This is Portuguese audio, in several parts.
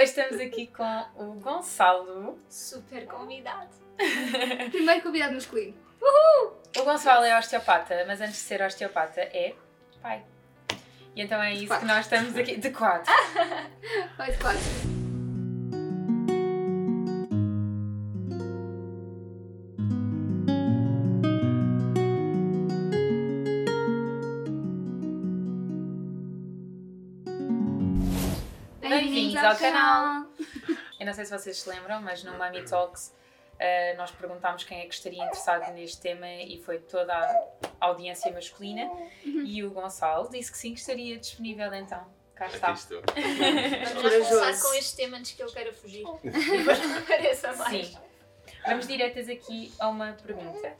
Hoje estamos aqui com o Gonçalo. Super convidado. Primeiro convidado masculino. O Gonçalo é osteopata, mas antes de ser osteopata é pai. E então é isso que nós estamos aqui. De quatro. Vai de quatro. Bem-vindos ao canal. Eu não sei se vocês se lembram, mas no Mami Talks eh, nós perguntámos quem é que estaria interessado neste tema e foi toda a audiência masculina. E o Gonçalo disse que sim, que estaria disponível então. Cá está. Aqui estou. Vamos começar com este tema antes que ele queira fugir. E depois não apareça mais. Sim. Vamos diretas aqui a uma pergunta.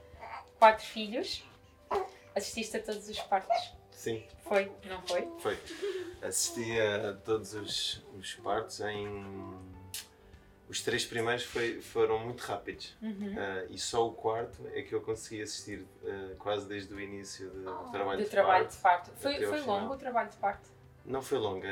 Quatro filhos. Assististe a todos os partos? Sim, Foi? Não foi? foi. Assisti a todos os, os partos em. Os três primeiros foi- foram muito rápidos. Uhum. Ah, e só o quarto é que eu consegui assistir ah, quase desde o início do trabalho Do de trabalho parto. de parto. Foi, foi longo o trabalho de parto? Não foi longo.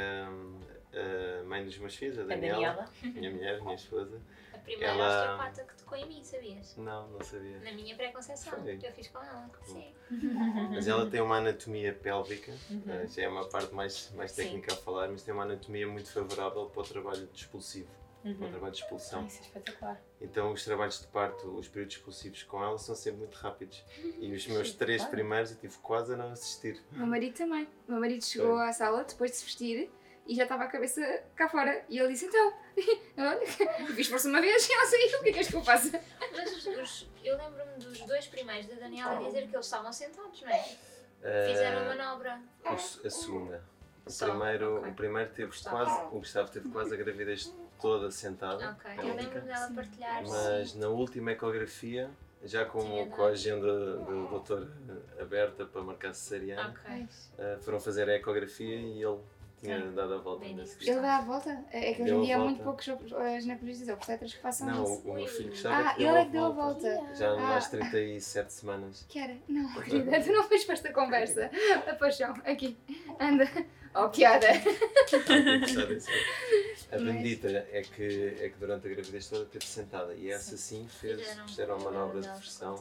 A mãe dos meus filhos, a A Daniela, Daniela? minha mulher, minha esposa. A primeira Ela- osteopata que tocou em mim, sabias? Não, não sabia. Na minha pré-conceição. Foi. Eu fiz com ela. Sim. Mas ela tem uma anatomia pélvica, Uhum. ah, já é uma parte mais, mais Sim. técnica a falar, mas tem uma anatomia muito favorável para o trabalho de expulsivo, para o Uhum. trabalho de expulsão. Ah, Isso é espetacular. Então os trabalhos de parto, os períodos expulsivos com ela são sempre muito rápidos. E os meus três Claro. primeiros eu tive quase a não assistir. O meu marido também. O meu marido chegou Foi. à sala depois de se vestir e já estava a cabeça cá fora. E ele disse: Então, eu fiz força uma vez e ela saiu. O que é que és que eu faço? Mas os, os- eu lembro-me dos dois primeiros da Daniela dizer que eles estavam sentados, não é? Ah, Fizeram a manobra. o a segunda. O Só, primeiro, ok. o primeiro teve Gustavo. quase, o Gustavo teve quase a gravidez toda sentada. Ok. Eu pélvica. lembro-me dela partilhar. Mas sim. na última ecografia, já com, com a agenda do doutor aberta para marcar cesariana, Ok. ah, foram fazer a ecografia e ele tinha Sim. dado a volta Bem nesse. Ele dá a volta? É que hoje em dia há muito poucos eh, ginecologistas ou obstetras que façam Não, isso. o, o meu filho Gustavo Ah, é que ele deu é a que deu a volta. volta. Já Ah. às 37 semanas. Kiara, não, querida, tu não fez para esta conversa. A paixão, aqui. Anda. Oh, disso. A bendita é que, é que durante a gravidez toda teve sentada e essa sim fez, fizeram uma manobra de pressão.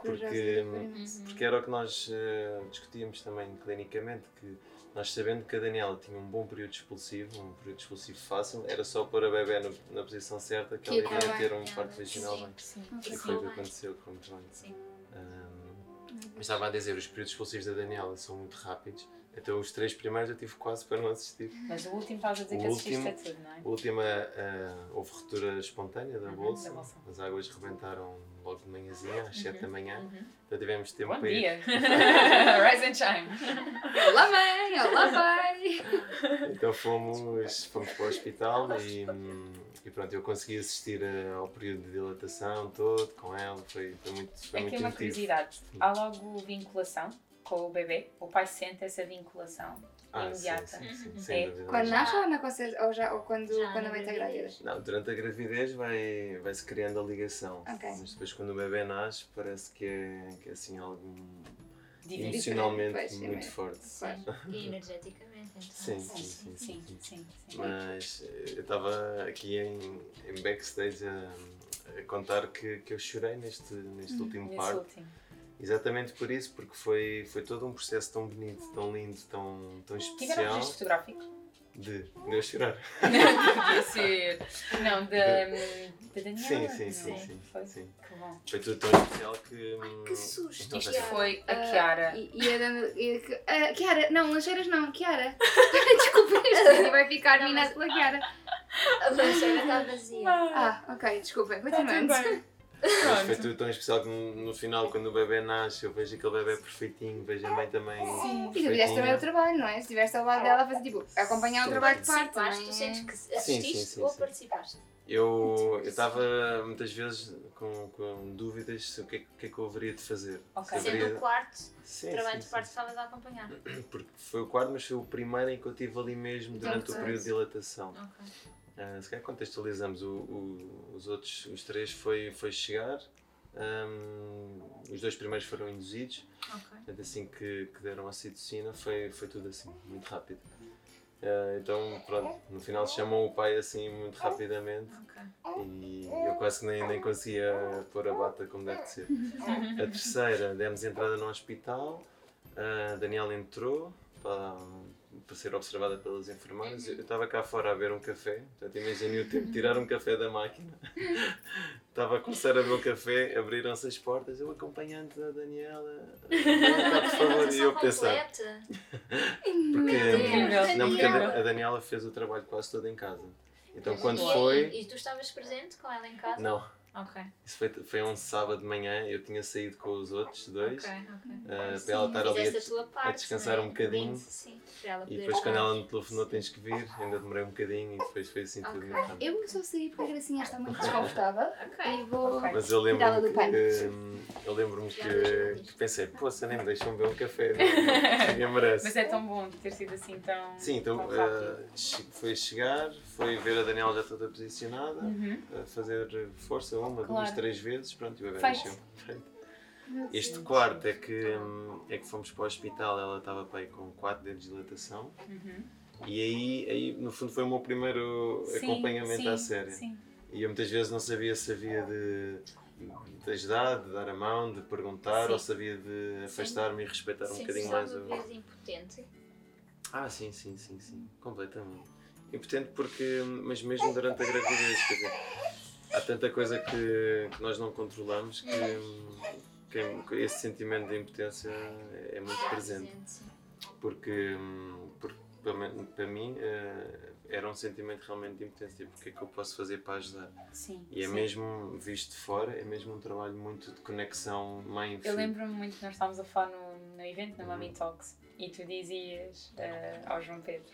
Porque- imenso. Porque era o que nós eh, discutíamos também clinicamente, que nós sabendo que a Daniela tinha um bom período expulsivo, um período expulsivo fácil, era só pôr a bebê no- na posição certa que Que ela ia ia bem. ter um parto vaginal Sim. bem. Sim. E Sim. foi o que aconteceu com bem. Sim. Ahm, mas estava a dizer, os períodos expulsivos da Daniela são muito rápidos, então os três primeiros eu tive quase para não assistir. Mas o último estás a dizer O que assististe último- a tudo, não é? A última, ah, houve ruptura espontânea da Uhum, bolsa, da bolsa. as águas rebentaram logo de manhãzinha, às 7 da manhã, Uhum. então tivemos tempo Bom para ir. dia! Rise and shine! Olá, mãe! Olá, pai! Então fomos, fomos para o hospital e, e pronto, eu consegui assistir ao período de dilatação todo com ela, foi, foi muito, foi Aqui muito uma curiosidade. Há logo vinculação com o bebê? O pai sente essa vinculação Ah, imediata? sim, sim, sim, Uhum. É. Quando Já- nasce ou, na ou, já, ou quando, Já quando a mãe está grávida? gravidez. Não, durante a gravidez vai, vai-se criando a ligação, Ok. mas depois quando o bebê nasce parece que é, que é assim algo Divino. emocionalmente Pois, é muito mesmo. forte. Sim. E energeticamente, então. Sim, Sim, sim, sim, sim, sim, sim. Mas eu estava aqui em, em backstage a, a contar que, que eu chorei neste, neste último Nesse parto. último. Exatamente por isso, porque foi, foi todo um processo tão bonito, tão lindo, tão, tão Tiveram um especial registro fotográfico? de, de eu chorar. Podia ser. Não, da, da Daniela. Sim, sim, não sim, é? sim, Foi. sim. Que bom. Foi tudo tão especial que. hum, Que susto! não Isto sei- foi a Ah, Kiara. E, e a dama. E a, ah, Kiara, não, lancheiras não, Kiara. Desculpa, este vídeo vai ficar Não, minado pela Kiara. A lancheira está vazia. Ah, ok, desculpem, Tá continuando. bem. Mas foi tudo tão especial que no, final, quando o bebê nasce, eu vejo aquele bebê perfeitinho, vejo a mãe também. E tu fizeste também o trabalho, não é? Se estiveste ao lado dela a fazer tipo, acompanhar o Sim. trabalho de Participaste, tu sentes é? que sim, assististe sim, ou sim. participaste? Eu estava muitas vezes com, com dúvidas sobre o que, é, que- o que é que eu haveria de fazer. Ok. Se Sendo haveria- o quarto Sim, trabalho sim, de parto sim. estavas a acompanhar. Porque foi o quarto, mas foi o primeiro em que eu estive ali mesmo Então, durante o pois. período de dilatação. Ok. Ah, se calhar contextualizamos, o, o- os outros, os três foi, foi chegar, ahm, os dois primeiros foram induzidos, Ok. portanto assim que, que deram a citocina foi, foi tudo assim, muito rápido. Eh, então, pronto, no final chamam o pai assim muito rapidamente Ok. e eu quase nem, nem conseguia pôr a bata como deve de ser. A terceira, demos entrada no hospital, a Daniela entrou para, para ser observada pelas enfermeiras. Eu estava cá fora a beber um café, portanto imaginem o tempo de tirar um café da máquina. Estava a começar a beber o café, abriram-se as portas, eu acompanhante da Daniela, cá, por favor, e eu pensar. Porque, não, porque a, Daniela. Fez o trabalho quase todo em casa. Então quando e- foi. E tu estavas presente com ela em casa? Não, Ok. isso foi, foi um sábado de manhã, eu tinha saído com os outros dois. Ok, ok. eh, Sim, para ela estar ali a, a parte. descansar não é? um bocadinho. Lindo, Sim, para ela E depois quando ela me telefonou tens que vir, ainda demorei um bocadinho e depois foi assim tudo Ok. muito rápido. Eu só saí porque a Gracinha está muito desconfortável Ok. e vou. Mas eu Tirá-la lembro-me que, hum, eu lembro-me Já que, que pensei, poxa, nem me deixam beber um café, ninguém merece. Mas é tão bom ter sido assim tão. Sim, então tão che- foi chegar, foi ver a Daniela já toda posicionada, Uhum. a fazer força uma, duas, Claro. três vezes, pronto, e o bebê nasceu. Este quarto é que, hum, é que fomos para o hospital, ela estava para aí com 4 dedos de dilatação. Uhum. E aí, aí, no fundo, foi o meu primeiro Sim, acompanhamento sim, à série. Sim. E eu muitas vezes não sabia se havia de, de ajudar, de dar a mão, de perguntar, Sim. ou sabia de afastar-me e respeitar um bocadinho mais uma o. vez impotente. Ah, sim, sim, sim, sim, completamente. Impotente porque, mas mesmo durante a gravidez, quer dizer, há tanta coisa que, que nós não controlamos que, que, esse sentimento de impotência é muito presente. sim. Porque, porque para mim- eh, era um sentimento realmente de impotência. Tipo, o que é que eu posso fazer para ajudar? Sim. E é sim. mesmo, visto de fora, é mesmo um trabalho muito de conexão mãe-filho. Eu lembro-me muito que nós estávamos a falar no, no evento, na Uhum. Mami Talks, e tu dizias eh, ao João Pedro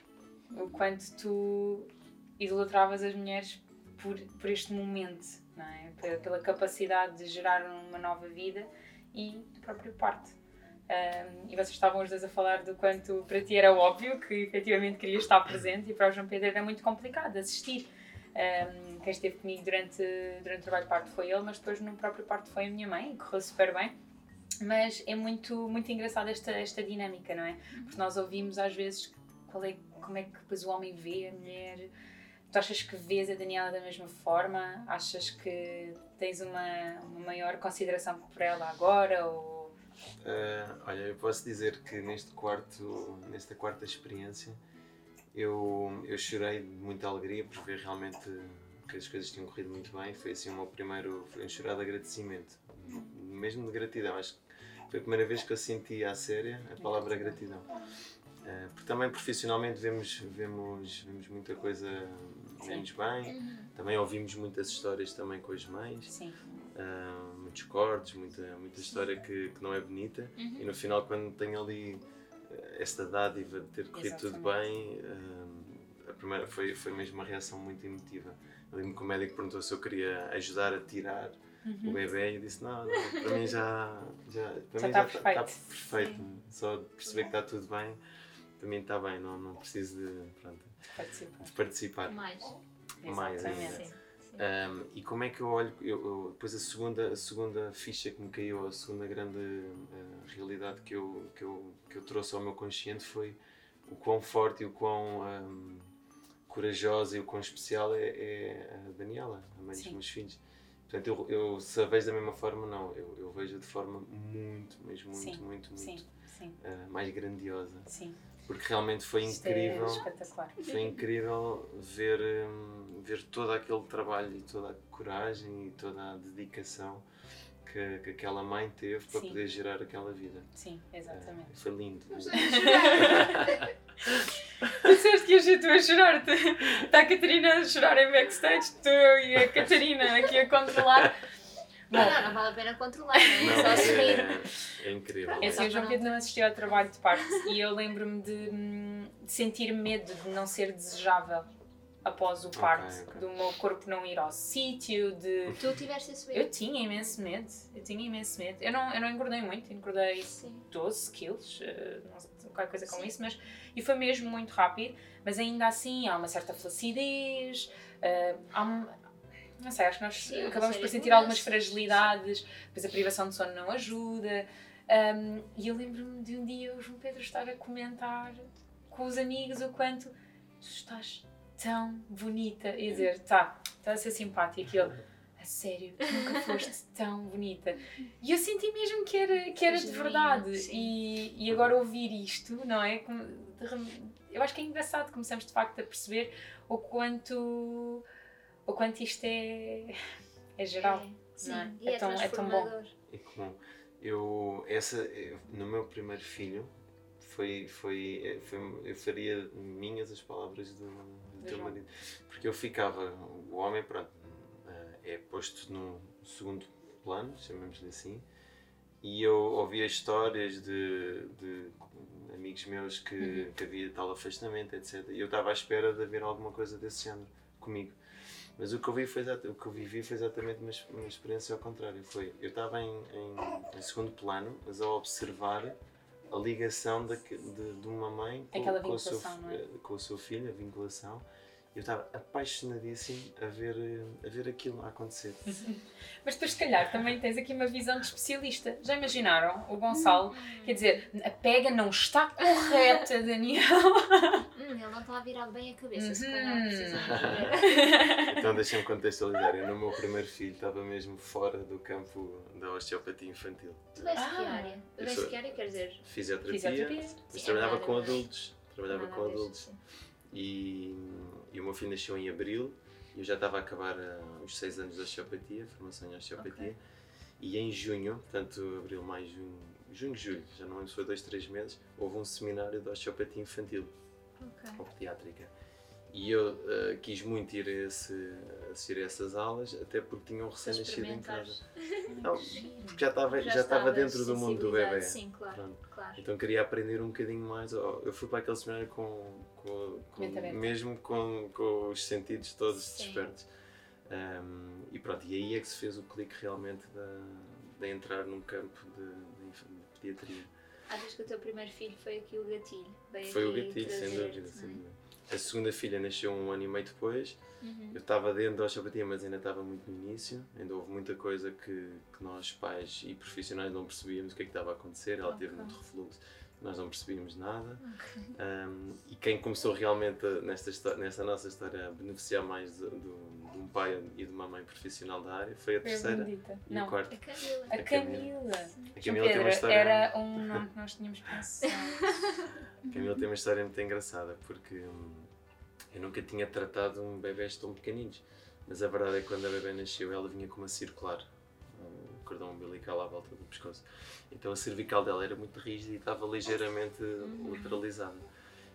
o quanto tu idolatravas as mulheres por, por este momento, não é? Pela, pela capacidade de gerar uma nova vida e do próprio parto. Um, e vocês estavam os dois a falar do quanto para ti era óbvio que efetivamente querias estar presente e para o João Pedro era muito complicado assistir. Um, quem esteve comigo durante, durante o trabalho de parto foi ele, mas depois no próprio parto foi a minha mãe e correu super bem. Mas é muito, muito engraçada esta, esta dinâmica, não é? Porque nós ouvimos às vezes qual é, como é que depois o homem vê a mulher. Tu achas que vês a Daniela da mesma forma? Achas que tens uma, uma maior consideração por ela agora? Ou... Ah, olha, eu posso dizer que neste quarto, nesta quarta experiência, eu, eu chorei de muita alegria por ver realmente que as coisas tinham corrido muito bem. Foi assim o meu primeiro, foi um chorar de agradecimento, mesmo de gratidão. Acho que foi a primeira vez que eu senti à séria a palavra gratidão. Ah, porque também profissionalmente vemos, vemos, vemos muita coisa menos bem. Uhum. Também ouvimos muitas histórias também com as mães. Sim, Ah, muitos cortes, muita, muita história que, que não é bonita Uhum. e no final quando tenho ali eh, esta dádiva de ter corrido tudo bem ah, a primeira foi, foi mesmo uma reação muito emotiva eu lembro que o médico perguntou se eu queria ajudar a tirar Uhum. o bebê e eu disse não, não para mim já, já, para Já mim está já está- está perfeito. perfeito só de perceber que está tudo bem para mim está bem, não, não preciso de, pronto, de participar Mais. Mais sim. um, e como é que eu olho? Eu, eu- depois a segunda, a segunda ficha que me caiu, a segunda grande uh, realidade que eu, que, eu, que eu trouxe ao meu consciente foi o quão forte e o quão um, corajosa e o quão especial é, é a Daniela, a mãe dos meus filhos. Portanto, eu, eu se a vejo da mesma forma, não. Eu, eu vejo de forma muito, mas muito, Sim, muito, muito Sim, sim, uh, mais grandiosa. sim. Porque realmente foi Isto incrível. É. Foi incrível ver, hum, ver todo aquele trabalho e toda a coragem e toda a dedicação que, que aquela mãe teve para Sim. poder gerar aquela vida. Sim, exatamente. Eh, foi lindo. Tu disseste que ia ser tu a chorar. Está a Catarina a chorar em backstage, tu e a Catarina aqui a controlar. Não, Bom, não, não vale a pena controlar, não é? Só seguir. é, é incrível. é assim, o João Pedro não assistiu ao trabalho de parto e eu lembro-me de, hum, de sentir medo de não ser desejável após o parto, ok. do meu corpo não ir ao sítio, de... Tu tiveste esse Eu medo? tinha imenso medo, eu tinha imenso medo. Eu não, eu não engordei muito, engordei Sim. 12 quilos, eh, não sei, qualquer coisa como Sim. isso, mas e foi mesmo muito rápido, mas ainda assim há uma certa flacidez, eh, há um, não sei, acho que nós Sim, acabamos por sentir algumas fragilidades, depois a privação de sono não ajuda. Um, e eu lembro-me de um dia o João Pedro estar a comentar com os amigos o quanto tu estás tão bonita. E dizer, tá, estás a ser simpática. E ele, a sério, nunca foste tão bonita. E eu senti mesmo que era, que era de verdade. sim. E, e agora ouvir isto, não é? Eu acho que é engraçado, começamos de facto a perceber o quanto, o quanto isto é, é geral. É, sim, não é? e É é, tão- é tão bom. É comum. Eu, essa, eu- no meu primeiro filho, foi, foi, foi, eu faria minhas as palavras do, do teu João. marido. Porque eu ficava, o homem, pronto, eh, é posto num segundo plano, chamemos-lhe assim, e eu ouvia histórias de, de amigos meus que, Uhum. que havia tal afastamento, etc. E eu estava à espera de haver alguma coisa desse género comigo. Mas o que eu, vi foi, o que eu vivi foi exatamente uma, uma experiência ao contrário. Foi, eu estava em, em, em segundo plano, mas a observar a ligação que- de, de uma mãe com, com, seu, é? com o seu filho, a vinculação. Eu estava apaixonadíssimo a ver, eh, a ver aquilo a acontecer. Mas depois, se calhar, também tens aqui uma visão de especialista. Já imaginaram? O Gonçalo, quer dizer, a pega não está correta, Daniel. Hum, ele não está a virar bem a cabeça, se Uhum. calhar precisa de ver. Então deixa-me contextualizar. Eu no meu primeiro filho estava mesmo fora do campo da osteopatia infantil. Tu és de que Ah. área? Tu és que área, quer dizer? Fisioterapia, Fisioterapia. mas Sim, trabalhava é com adultos. Trabalhava com adultos. sim. E, e o meu filho nasceu em abril e eu já estava a acabar ah, os seis anos de osteopatia, formação em osteopatia. E em junho, portanto, abril, maio, junho, junho, julho, já não lembro se foi dois, três meses, houve um seminário de osteopatia infantil Ok. ou pediátrica. E eu ah, quis muito ir a, esse, assistir a essas aulas, até porque tinha um recém-nascido em casa. Não, porque já estava, já estava estavas dentro do mundo do bebê. Sim, claro, claro. Então queria aprender um bocadinho mais. Oh, Eu fui para aquele seminário com, com, com- mesmo com, com os sentidos todos Sim. despertos. Um, e pronto, e aí é que se fez o clique realmente de, de entrar num campo de, de pediatria. Achas que o teu primeiro filho foi aqui o gatilho? Veio Foi o gatilho, sem dúvida, sem é? dúvida. A segunda filha nasceu um ano e meio depois. Uhum. Eu estava dentro da osteopatia, mas ainda estava muito no início. Ainda houve muita coisa que, que nós, pais e profissionais, não percebíamos o que é que estava a acontecer. Ela teve Ok. muito refluxo, nós não percebíamos nada. Um, e quem começou realmente nesta, nesta nossa história a beneficiar mais de, de- de um pai e de uma mãe profissional da área foi a terceira Benedita. e a Não, quarta. A Camila. a A Camila. Camila. A Camila tem Pedro, uma história, era um nome que nós tínhamos pensado. a Camila tem uma história muito engraçada porque hum, eu nunca tinha tratado um bebés tão pequeninos. Mas a verdade é que quando a bebê nasceu ela vinha com uma circular, cordão umbilical à volta do pescoço. Então a cervical dela era muito rígida e estava ligeiramente lateralizada.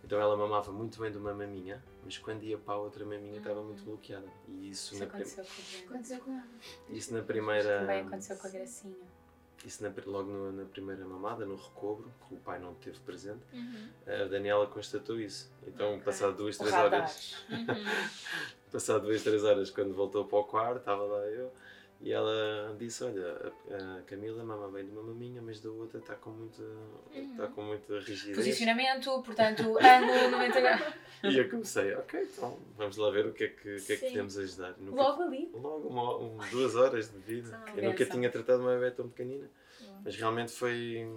Então ela mamava muito bem de uma maminha, mas quando ia para a outra maminha estava muito bloqueada. E isso, Isso na, prim- aconteceu com a gente. Aconteceu com ela. isso na primeira. Também aconteceu com a Gracinha. Isso na, logo no- na primeira mamada, no recobro, que o pai não teve presente, Uhum. a Daniela constatou isso. Então, Ok. passado duas, O três radar. horas, Uhum. passado duas, três horas, quando voltou para o quarto, estava lá eu, e ela disse, olha, a, Camila mama bem de uma maminha, mas da outra está com muita, está com muita rigidez. Posicionamento, portanto, ângulo 90 graus. E eu comecei, ok, então vamos lá ver o que é que, que, é que podemos ajudar. Nunca- Logo ali. Logo uma, um- duas horas de vida. Eu nunca tinha tratado uma bebê tão pequenina. Boa. Mas realmente foi,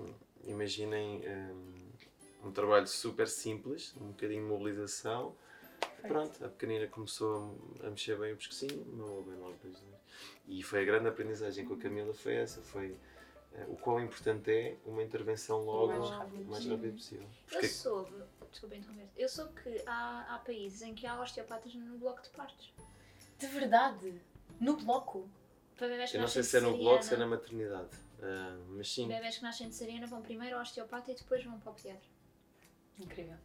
imaginem, um, um trabalho super simples, um bocadinho de mobilização. Pronto, a pequenina começou a, mexer bem o pescocinho, não bem logo duas. E foi a grande aprendizagem com a Camila, foi essa, foi eh, o quão importante é uma intervenção logo, mais o rápido mais possível. rápido possível. Eu Porque soube, desculpa interromper, eu soube que há, há países em que há osteopatas no bloco de partos. De verdade. No bloco. Para bebés que eu não sei nascem se é no bloco, se é na maternidade, ah, mas sim. Bebés que nascem de cesariana vão primeiro ao osteopata e depois vão para o pediatra. Incrível.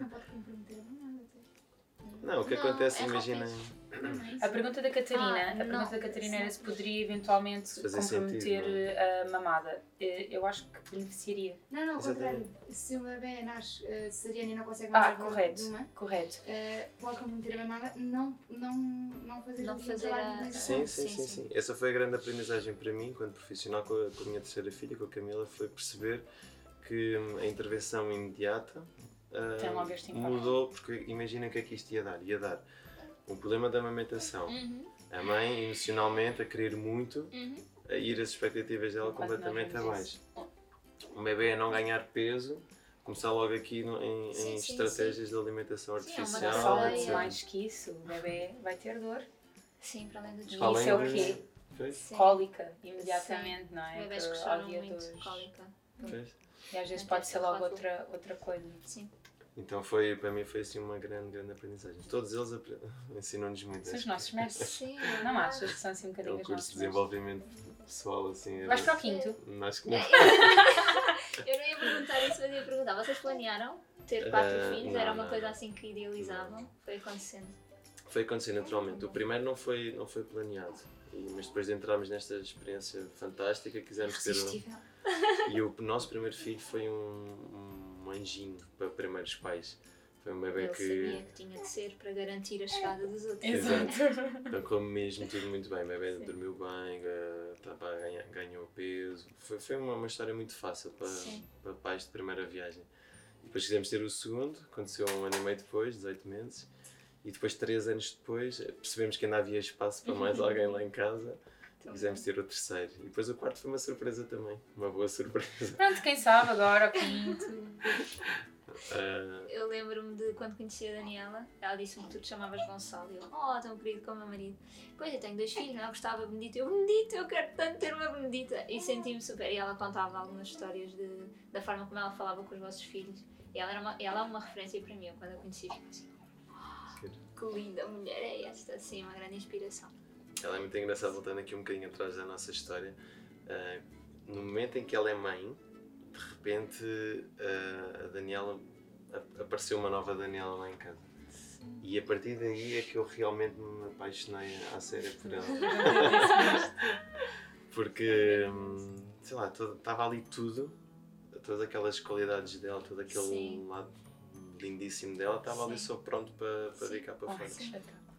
Não pode comprometer a mamada. Não, o que Não, acontece, é imaginem. Não é isso? A pergunta da Catarina, Ah, a não. pergunta da Catarina era se poderia eventualmente Fazer comprometer sentido, a mamada. Eh, Eu acho que beneficiaria. Não, não, ao contrário. Se o bebê nasce uh, cesariana e não consegue Ah, mamar correto. de uma, Correto. uh, pode comprometer a mamada, não, não, não fazer Não fazer trabalho a- de imunização. Sim, sim, Sim, sim, sim. sim. Essa foi a grande aprendizagem para mim, quando profissional, com a, com a minha terceira filha, com a Camila, foi perceber que hum, a intervenção imediata impacto. mudou, porque imagina o que é que isto ia dar. Ia dar um problema da amamentação. Uhum, A mãe, emocionalmente, a querer muito, uhum. a ir as expectativas dela nós completamente abaixo. Um bebê a não ganhar peso, começar logo aqui no- em, Sim, em sim, estratégias de alimentação Sim, é uma artificial, etc. mais que isso, o bebê vai ter dor. Sim, para além do além isso é o de- quê? Sim. Cólica, imediatamente, não é? bebés Que choram dia muito, cólica. E às vezes Não pode ser logo outra, outra coisa. Sim. Então foi, para mim foi assim uma grande, grande aprendizagem. Todos eles apre- ensinam-nos muito. São os nossos mestres. Sim, Não achas que são assim um que É bocadinho um curso de mestres? desenvolvimento pessoal assim. Vais para o quinto? Acho que não. Eu não ia perguntar isso, mas ia perguntar. Vocês planearam ter quatro Eh, filhos? não, Era uma não, coisa não. assim que idealizavam? Foi acontecendo. Foi acontecer naturalmente. O primeiro não foi, não foi planeado. E- mas depois de entrarmos nesta experiência fantástica, quisemos ter. um-. E o nosso primeiro filho foi um, um anjinho para primeiros pais. Foi um bebê Ele que. sabia que tinha de ser para garantir a chegada dos outros. Exato. Então, como mesmo, tudo muito bem. O bebê dormiu bem, eh, tava a ganhar- ganhou peso. Foi, foi uma, uma história muito fácil para, Sim. para pais de primeira viagem. E depois quisemos ter o segundo, aconteceu um ano e meio depois, 18 meses. E depois, três anos depois, percebemos que ainda havia espaço para mais alguém lá em casa. Quisemos ter o terceiro. E depois o quarto foi uma surpresa também. Uma boa surpresa. Pronto, quem sabe agora, o quinto. Ah, Eu lembro-me de quando conheci a Daniela, ela disse-me que tu te chamavas Gonçalo. E eu, oh, tão querido como meu marido. Pois eu tenho dois filhos, não é? eu gostava de Benedita. Eu, Benedita, eu quero tanto ter uma Benedita. E senti-me super. E ela contava algumas histórias de, da forma como ela falava com os vossos filhos. E ela, era uma, ela é uma referência para mim. Eu, quando a conheci, fiquei assim, que linda mulher é esta. Assim, uma grande inspiração. Ela é muito engraçada, voltando aqui um bocadinho atrás da nossa história. Ah, no momento em que ela é mãe, de repente ah, a Daniela a- apareceu uma nova Daniela lá em casa. E a partir daí é que eu realmente me apaixonei à séria por ela. Porque, hum, sei lá, estava ali tudo, todas aquelas qualidades dela, todo aquele Sim. lado lindíssimo dela, estava ali só pronto para, para vir cá para fora.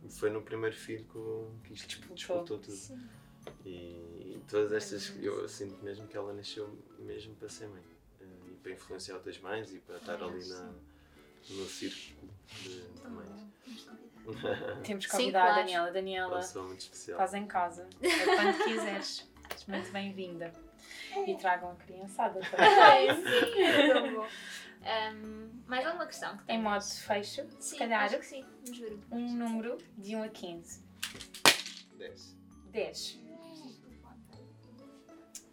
Foi no primeiro filho que, que isto Disputou. disputou tudo. Sim. E, e todas estas, eu sinto mesmo que ela nasceu mesmo para ser mãe. Eh, E para influenciar outras mães e para estar Ah, ali na, no círculo de, de mães. Temos que Sim, convidar a. Daniela. Daniela, faz em casa. É quando quiseres. És muito bem-vinda. E tragam a criançada também. Ai, sim, é bom. Ahm, mais alguma questão que Em modo fecho, Sim, se calhar, acho que sim. Vamos ver. um número de 1 a 15. 10. 10.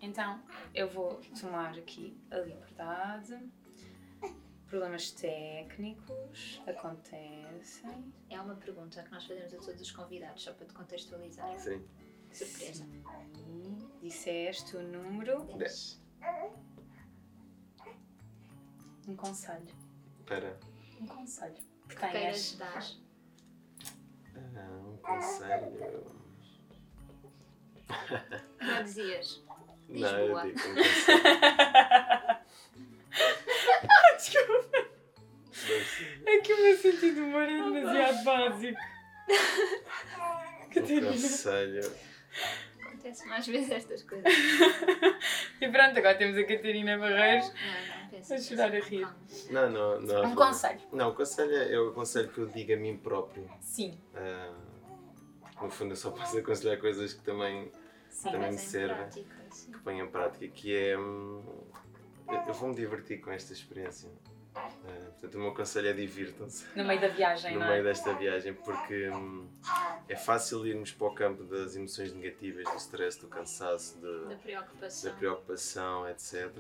Então, eu vou tomar aqui a liberdade. Problemas técnicos acontecem. É uma pergunta que nós fazemos a todos os convidados, só para te contextualizar. Sim, Surpresa. Sim. Disseste o número. 10. Um conselho. Para Um conselho. Que Que queiras dar. ah, um conselho. Não dizias. Diz Não, eu digo um conselho. É que o meu sentido de humor é demasiado básico. Um conselho. Acontece mais vezes estas coisas. E pronto, agora temos a Catarina Barreiros. Não, não. A chorar a rir. Não, não, não. Um conselho. Não, o conselho é, o conselho que eu digo a mim próprio. Sim. Ah, no fundo, eu só posso aconselhar coisas que também Sim. Também me em serve. prática, que ponho em prática, que é. hum, eu- Eu vou-me divertir com esta experiência. Ah, portanto, o meu conselho é divirtam-se No meio da viagem, no não meio é? desta viagem, porque hum, é fácil irmos para o campo das emoções negativas, do stress, do cansaço, de- Da preocupação. da preocupação, etc.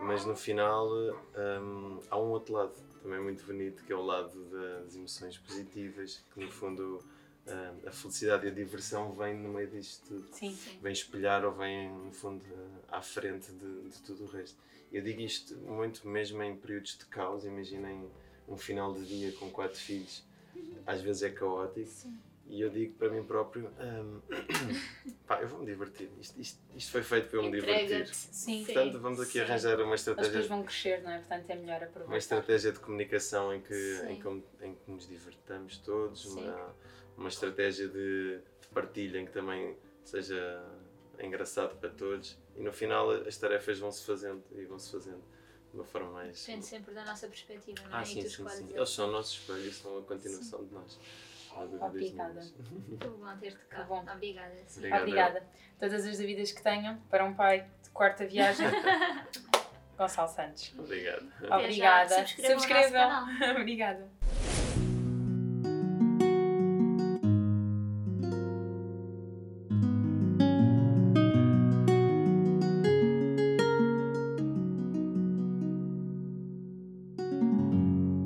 Mas no final hum, há um outro lado também muito bonito, que é o lado das emoções positivas, que no fundo a felicidade e a diversão vêm no meio disto tudo Sim. Sim. vem espelhar ou vem, no fundo, à frente de, de tudo o resto. Eu digo isto muito mesmo em períodos de caos. Imaginem um final de dia com quatro filhos, às vezes é caótico. Sim. E eu digo para mim próprio: hum, pá, eu vou me divertir. Isto, isto, isto foi feito para eu me divertir. Sim. Portanto, vamos aqui arranjar uma As pessoas estratégia, vão crescer, não é? Portanto, é melhor uma aproveitar. estratégia de comunicação em que, em que, em que nos divertamos todos, Sim. uma, uma estratégia de, de partilha em que também seja engraçado para todos e no final as tarefas vão-se fazendo e vão-se fazendo de uma forma mais. Depende sempre da nossa perspectiva, não é? Ah, sim, sim, sim. Eles são nossos espelhos, são a continuação de nós. Obrigada. Que bom ter-te cá. Bom. Obrigada. sim. Obrigada. Todas as dúvidas que tenham para um pai de quarta viagem, Gonçalo Santos. Obrigado. Obrigada. Subscrevam canal. Obrigada.